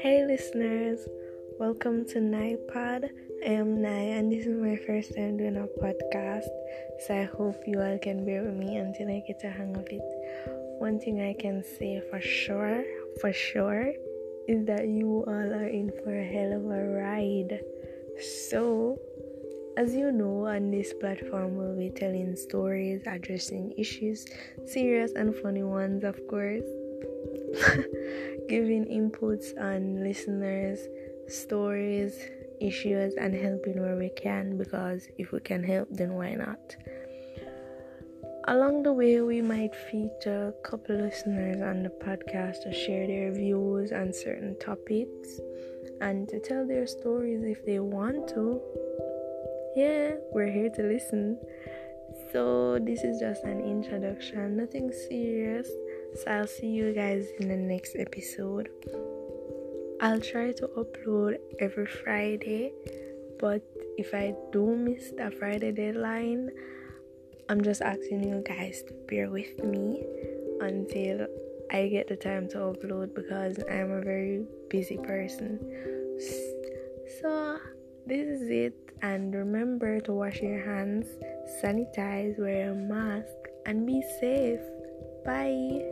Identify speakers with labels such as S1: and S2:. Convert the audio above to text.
S1: Hey listeners, welcome to NIPOD. I am Nai and this is my first time doing a podcast, so I hope you all can bear with me until I get a hang of it. One thing I can say for sure, for sure, is that you all are in for a hell of a ride. So, as you know, on this platform, we'll be telling stories, addressing issues, serious and funny ones, of course. giving inputs on listeners' stories, issues, and helping where we can because if we can help, then why not? Along the way, we might feature a couple listeners on the podcast to share their views on certain topics and to tell their stories if they want to. Yeah, we're here to listen. So, this is just an introduction, nothing serious so I'll see you guys in the next episode. I'll try to upload every Friday, but if I do miss the Friday deadline, I'm just asking you guys to bear with me until I get the time to upload because I'm a very busy person. So, this is it, and remember to wash your hands, sanitize, wear a mask, and be safe. Bye.